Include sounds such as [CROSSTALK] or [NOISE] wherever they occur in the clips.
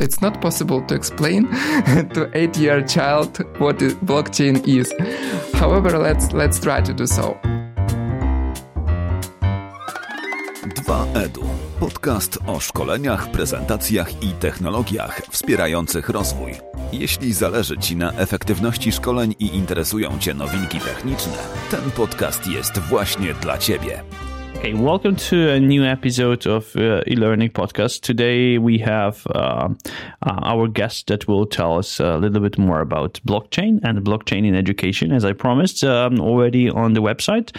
It's not possible to explain [LAUGHS] to eight-year child what blockchain is. However, let's let's try to do so. 2EDU. Podcast o szkoleniach, prezentacjach i technologiach wspierających rozwój. Jeśli zależy Ci na efektywności szkoleń i interesują Cię nowinki techniczne, ten podcast jest właśnie dla Ciebie. Hey, welcome to a new episode of uh, e-learning podcast. Today we have uh, uh, our guest that will tell us a little bit more about blockchain and blockchain in education, as I promised um, already on the website.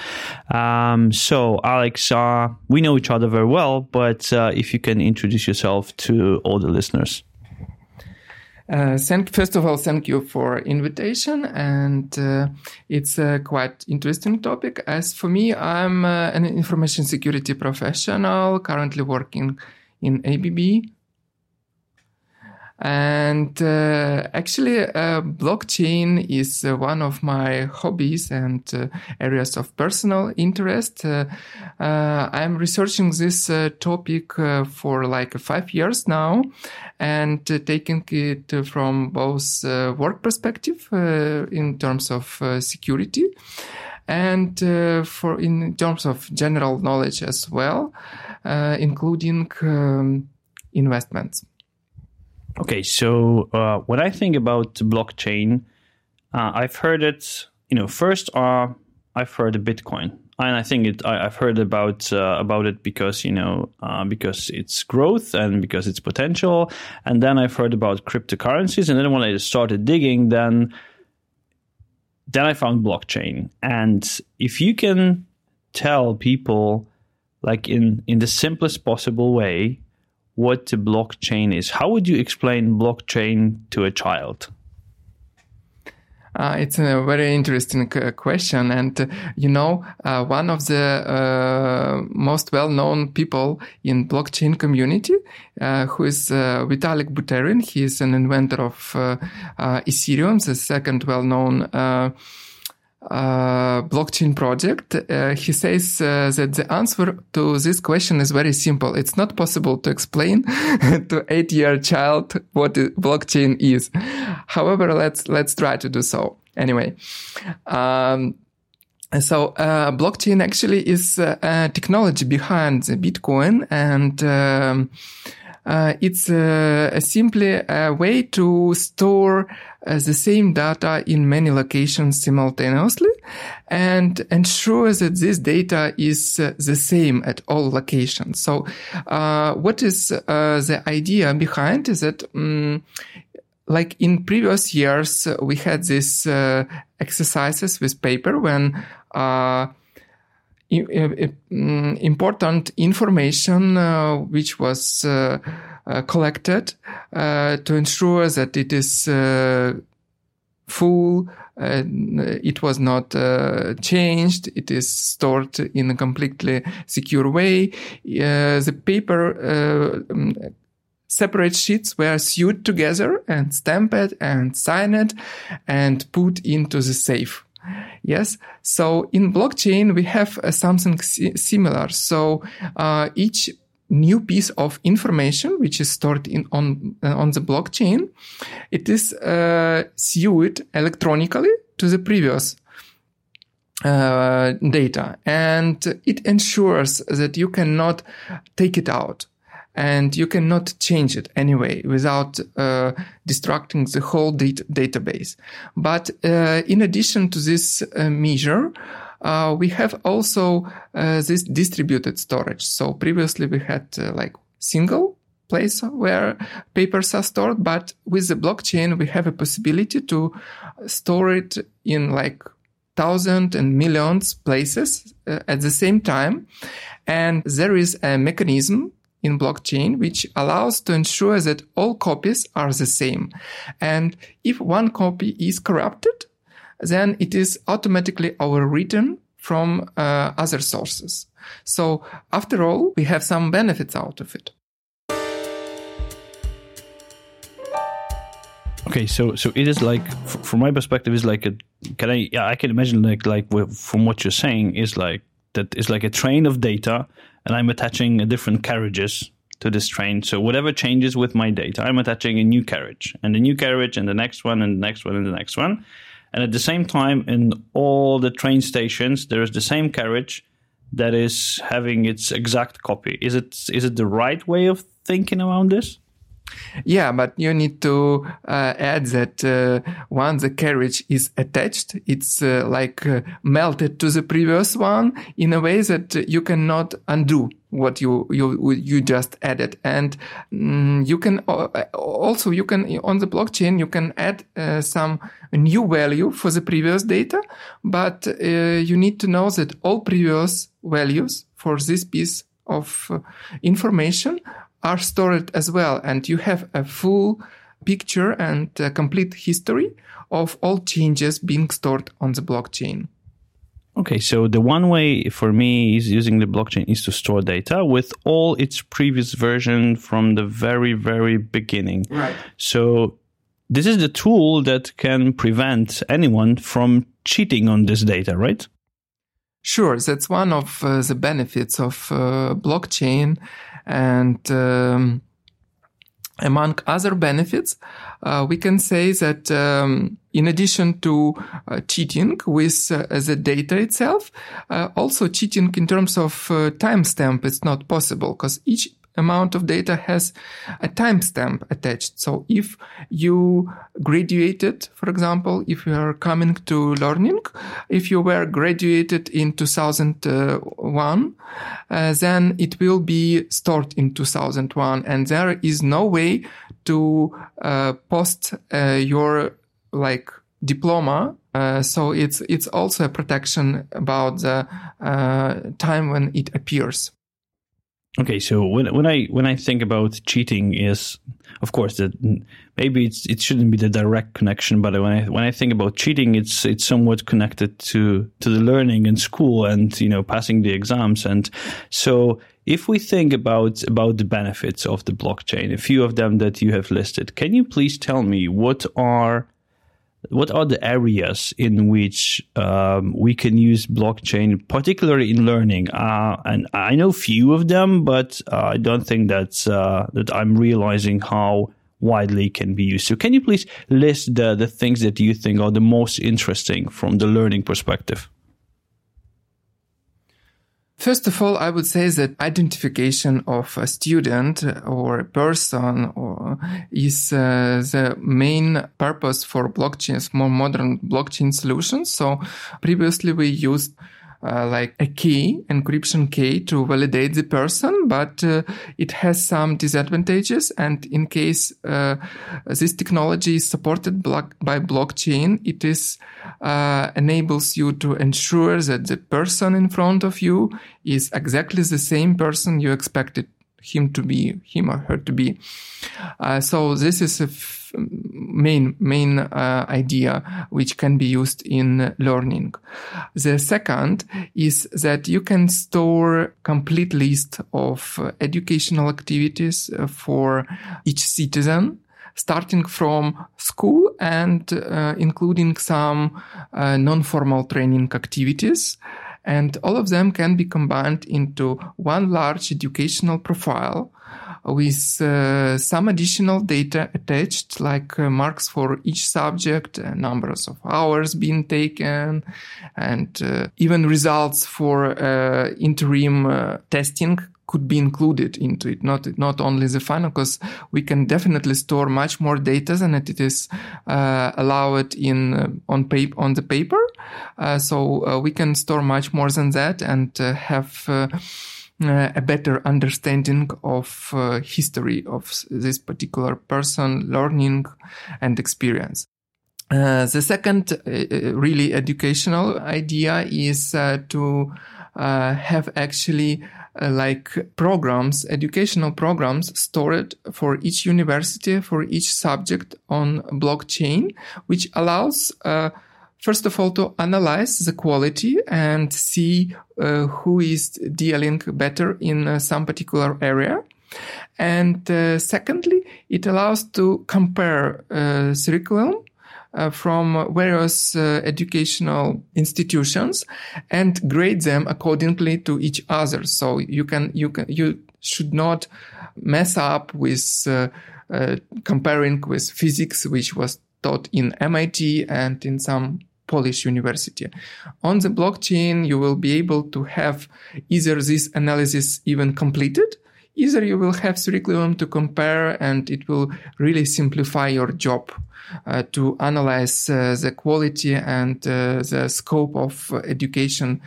Um, so, Alex, uh, we know each other very well, but uh, if you can introduce yourself to all the listeners. Uh, thank, first of all, thank you for invitation, and uh, it's a quite interesting topic. As for me, I'm uh, an information security professional, currently working in ABB, and uh, actually, uh, blockchain is uh, one of my hobbies and uh, areas of personal interest. Uh, uh, I'm researching this topic for like five years now and taking it from both work perspective in terms of security and for in terms of general knowledge as well, including um, investments. Okay, so uh, what I think about blockchain, uh, I've heard it. You know, first uh, I've heard of Bitcoin, and I think it. I, have heard about uh, about it because you know uh, because its growth and because its potential, and then I've heard about cryptocurrencies, and then when I started digging, then then I found blockchain, and if you can tell people like in in the simplest possible way what the blockchain is. How would you explain blockchain to a child? Uh, it's a very interesting question. And, uh, you know, uh, one of the uh, most well-known people in blockchain community, uh, who is uh, Vitalik Buterin, he is an inventor of Ethereum, the second well-known uh, blockchain project, uh, he says uh, that the answer to this question is very simple. It's not possible to explain [LAUGHS] to eight-year child what blockchain is. However, let's let's try to do so anyway. Um, so uh, blockchain actually is uh, technology behind the Bitcoin and. Um, uh, it's simply a way to store the same data in many locations simultaneously and ensure that this data is uh, the same at all locations. So, uh, what is uh, the idea behind is that um, like in previous years, we had these exercises with paper when Mm, important information uh, which was uh, uh, collected to ensure that it is full, uh, it was not uh, changed. It is stored in a completely secure way. Uh, the paper um, separate sheets were sewed together and stamped and signed and put into the safe. Yes. So in blockchain, we have uh, something si- similar. So uh, each new piece of information which is stored in on uh, on the blockchain, it is uh, sealed electronically to the previous uh, data, and it ensures that you cannot take it out. And you cannot change it anyway without uh, destructing the whole dat- database. But uh, in addition to this uh, measure, uh, we have also uh, this distributed storage. So previously we had uh, like single place where papers are stored, but with the blockchain we have a possibility to store it in like thousand and millions places at the same time. And there is a mechanism in blockchain, which allows to ensure that all copies are the same. And if one copy is corrupted, then it is automatically overwritten from uh, other sources. So after all, we have some benefits out of it. Okay, so so it is like, from my perspective, is like a. Can I? Yeah, I can imagine like like from what you're saying is like that is like a train of data and I'm attaching different carriages to this train. So whatever changes with my data, I'm attaching a new carriage and the new carriage and the next one and the next one and the next one. And at the same time, in all the train stations, there is the same carriage that is having its exact copy. Is it is it the right way of thinking around this? Yeah, but you need to uh, add that uh, once the carriage is attached, it's uh, like uh, melted to the previous one in a way that you cannot undo what you you you just added, and mm, you can uh, also you can on the blockchain you can add uh, some new value for the previous data, but you need to know that all previous values for this piece of information are stored as well. And you have a full picture and a complete history of all changes being stored on the blockchain. Okay, so the one way for me is using the blockchain is to store data with all its previous version from the very, very beginning. Right. So this is the tool that can prevent anyone from cheating on this data, right? Sure, that's one of uh, the benefits of uh, blockchain and um, among other benefits, uh, we can say that um, in addition to uh, cheating with uh, the data itself, uh, also cheating in terms of uh, timestamp is not possible because each amount of data has a timestamp attached. So if you graduated, for example, if you are coming to learning, if you were graduated in 2001, uh, then it will be stored in 2001 and there is no way to uh, post uh, your like diploma. Uh, so it's it's also a protection about the uh, time when it appears Okay, so when when I when I think about cheating is of course that maybe it's it shouldn't be the direct connection, but when I when I think about cheating, it's it's somewhat connected to to the learning in school and you know passing the exams, and so if we think about about the benefits of the blockchain, a few of them that you have listed, can you please tell me what are what are the areas in which um, we can use blockchain, particularly in learning? Uh, and I know few of them, but uh, I don't think that uh, that I'm realizing how widely can be used. So, can you please list the the things that you think are the most interesting from the learning perspective? First of all, I would say that identification of a student or a person or is uh, the main purpose for blockchains, more modern blockchain solutions. So previously we used uh, like a key, encryption key to validate the person, but uh, it has some disadvantages. And in case uh, this technology is supported block- by blockchain, it is uh, enables you to ensure that the person in front of you is exactly the same person you expected him to be, him or her to be. Uh, so this is a f- main main uh, idea which can be used in learning. The second is that you can store complete list of uh, educational activities uh, for each citizen starting from school and uh, including some uh, non-formal training activities and all of them can be combined into one large educational profile with uh, some additional data attached, like uh, marks for each subject, uh, numbers of hours being taken, and uh, even results for uh, interim uh, testing could be included into it, not not only the final, because we can definitely store much more data than it is uh, allowed in uh, on paper on the paper. Uh, so uh, we can store much more than that and uh, have. Uh, a better understanding of history of this particular person, learning and experience. the second really educational idea is to have actually uh, like programs, educational programs stored for each university, for each subject on blockchain, which allows, uh, first of all, to analyze the quality and see uh, who is dealing better in uh, some particular area. And uh, secondly, it allows to compare curriculum uh, from various uh, educational institutions and grade them accordingly to each other. So you can, you can, you should not mess up with uh, uh, comparing with physics, which was taught in MIT and in some Polish university. On the blockchain, you will be able to have either this analysis even completed, either you will have curriculum to compare and it will really simplify your job uh, to analyze uh, the quality and uh, the scope of education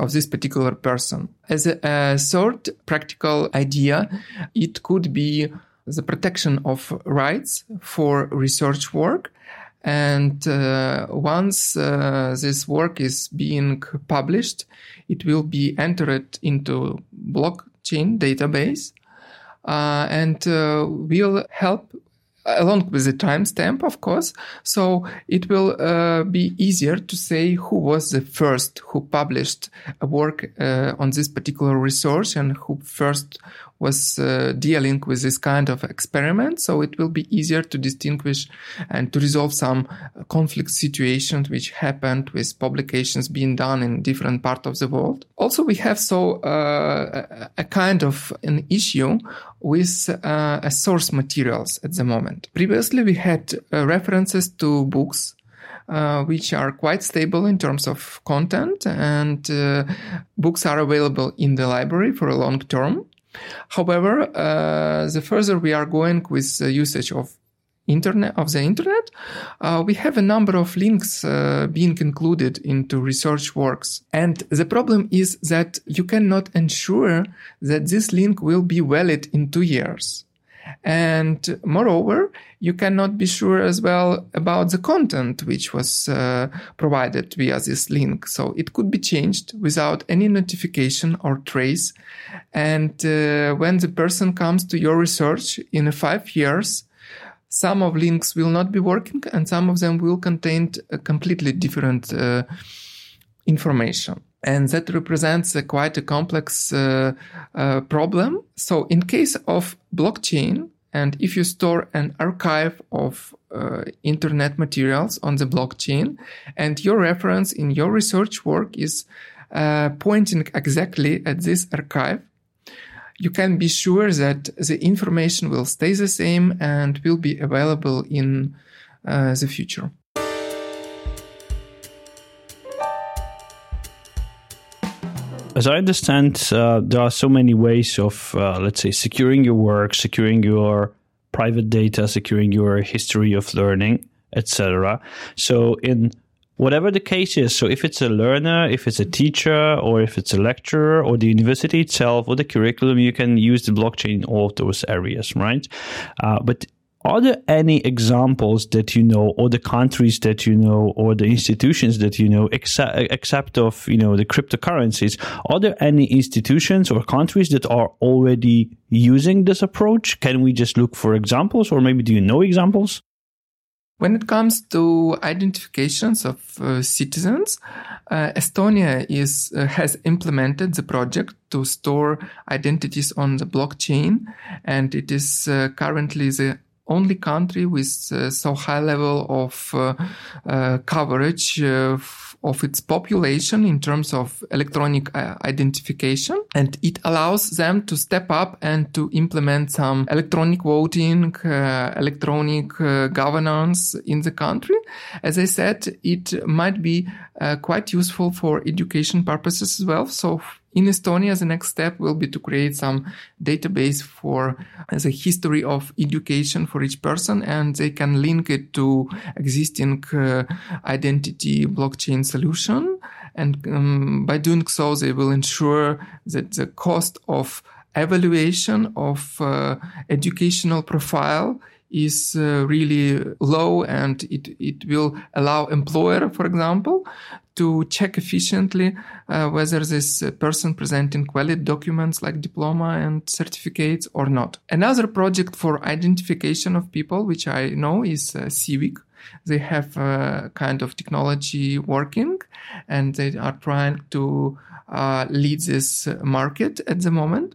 of this particular person. As a, a third practical idea, it could be the protection of rights for research work. And uh, once uh, this work is being published, it will be entered into blockchain database uh, and uh, will help along with the timestamp, of course. So it will uh, be easier to say who was the first who published a work uh, on this particular resource and who first was uh, dealing with this kind of experiment. So it will be easier to distinguish and to resolve some conflict situations which happened with publications being done in different parts of the world. Also, we have so uh, a kind of an issue with uh, source materials at the moment. Previously, we had uh, references to books uh, which are quite stable in terms of content and uh, books are available in the library for a long term. However, uh, the further we are going with the usage of internet of the internet, uh, we have a number of links uh, being included into research works. And the problem is that you cannot ensure that this link will be valid in two years. And moreover, you cannot be sure as well about the content which was uh, provided via this link. So it could be changed without any notification or trace. And uh, when the person comes to your research in five years, some of links will not be working and some of them will contain a completely different uh, information and that represents a quite a complex uh, uh, problem. So, in case of blockchain, and if you store an archive of uh, internet materials on the blockchain, and your reference in your research work is uh, pointing exactly at this archive, you can be sure that the information will stay the same and will be available in uh, the future. As I understand, uh, there are so many ways of, uh, let's say, securing your work, securing your private data, securing your history of learning, etc. So, in whatever the case is, so if it's a learner, if it's a teacher, or if it's a lecturer, or the university itself, or the curriculum, you can use the blockchain in all those areas, right? Uh, but are there any examples that you know, or the countries that you know, or the institutions that you know, except, except of you know the cryptocurrencies? Are there any institutions or countries that are already using this approach? Can we just look for examples, or maybe do you know examples? When it comes to identifications of uh, citizens, uh, Estonia is uh, has implemented the project to store identities on the blockchain, and it is uh, currently the only country with uh, so high level of uh, uh, coverage uh, of its population in terms of electronic uh, identification and it allows them to step up and to implement some electronic voting uh, electronic governance in the country as i said it might be quite useful for education purposes as well so in Estonia, the next step will be to create some database for the history of education for each person, and they can link it to existing uh, identity blockchain solution. And um, by doing so, they will ensure that the cost of evaluation of uh, educational profile is uh, really low and it, it will allow employer, for example, to check efficiently uh, whether this person presenting valid documents like diploma and certificates or not. Another project for identification of people, which I know is uh, Civic. They have a kind of technology working and they are trying to uh, lead this market at the moment.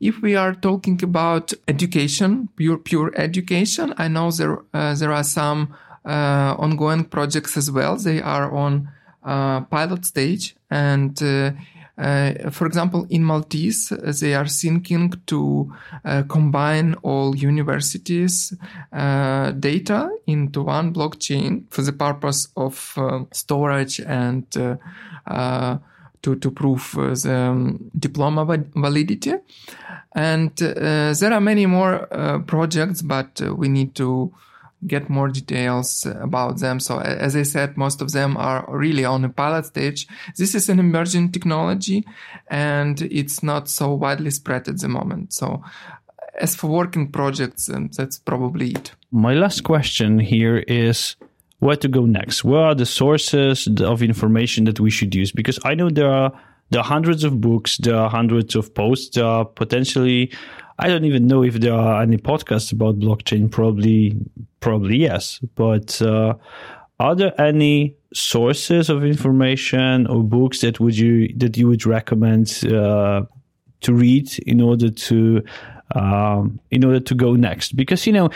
If we are talking about education, pure, pure education, I know there, uh, there are some uh, ongoing projects as well. They are on uh, pilot stage and uh, Uh, for example, in Maltese, they are thinking to uh, combine all universities' uh, data into one blockchain for the purpose of uh, storage and uh, to, to prove the um, diploma validity. And there are many more projects, but we need to get more details about them. So as I said, most of them are really on a pilot stage. This is an emerging technology and it's not so widely spread at the moment. So as for working projects, um, that's probably it. My last question here is where to go next? Where are the sources of information that we should use? Because I know there are there are hundreds of books, there are hundreds of posts, there are potentially I don't even know if there are any podcasts about blockchain. Probably, probably yes. But uh, are there any sources of information or books that would you that you would recommend uh, to read in order to um, in order to go next? Because you know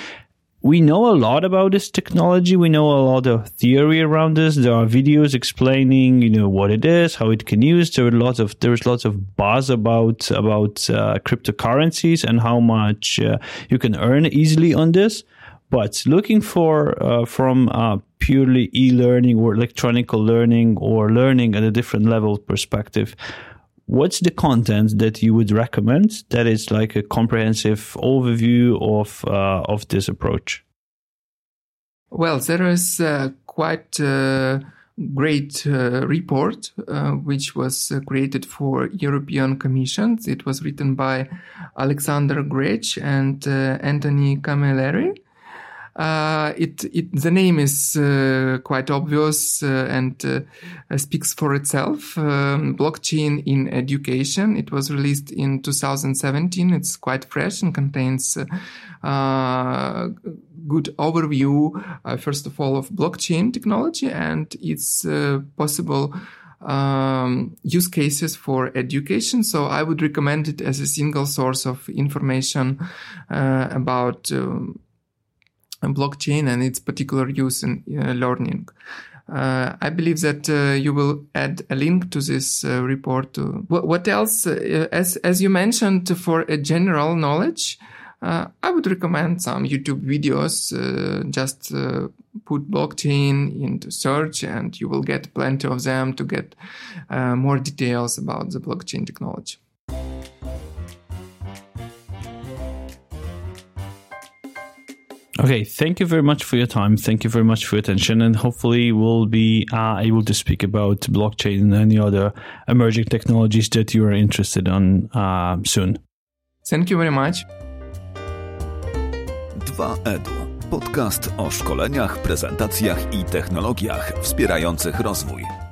we know a lot about this technology. We know a lot of theory around this. There are videos explaining, you know, what it is, how it can use. There are lots of there's lots of buzz about about uh, cryptocurrencies and how much uh, you can earn easily on this. But looking for uh, from purely e-learning or electronic learning or learning at a different level perspective, what's the content that you would recommend that is like a comprehensive overview of uh, of this approach? Well there is uh, quite a great uh, report uh, which was uh, created for european commission it was written by alexander grech and uh, anthony camilleri uh, it, it, the name is uh, quite obvious uh, and uh, speaks for itself. Um, blockchain in education. It was released in 2017. It's quite fresh and contains uh, good overview, uh, first of all, of blockchain technology and its possible um, use cases for education. So I would recommend it as a single source of information uh, about um, blockchain and its particular use in uh, learning. Uh, I believe that uh, you will add a link to this uh, report. What, what, else? Uh, as as you mentioned, for a general knowledge, uh, I would recommend some YouTube videos. just put blockchain into search, and you will get plenty of them to get more details about the blockchain technology. Okay, thank you very much for your time. Thank you very much for your attention, and hopefully we'll be uh, able to speak about blockchain and any other emerging technologies that you are interested on uh, soon. Thank you very much. 2EDU. Podcast o szkoleniach, prezentacjach i technologiach wspierających rozwój.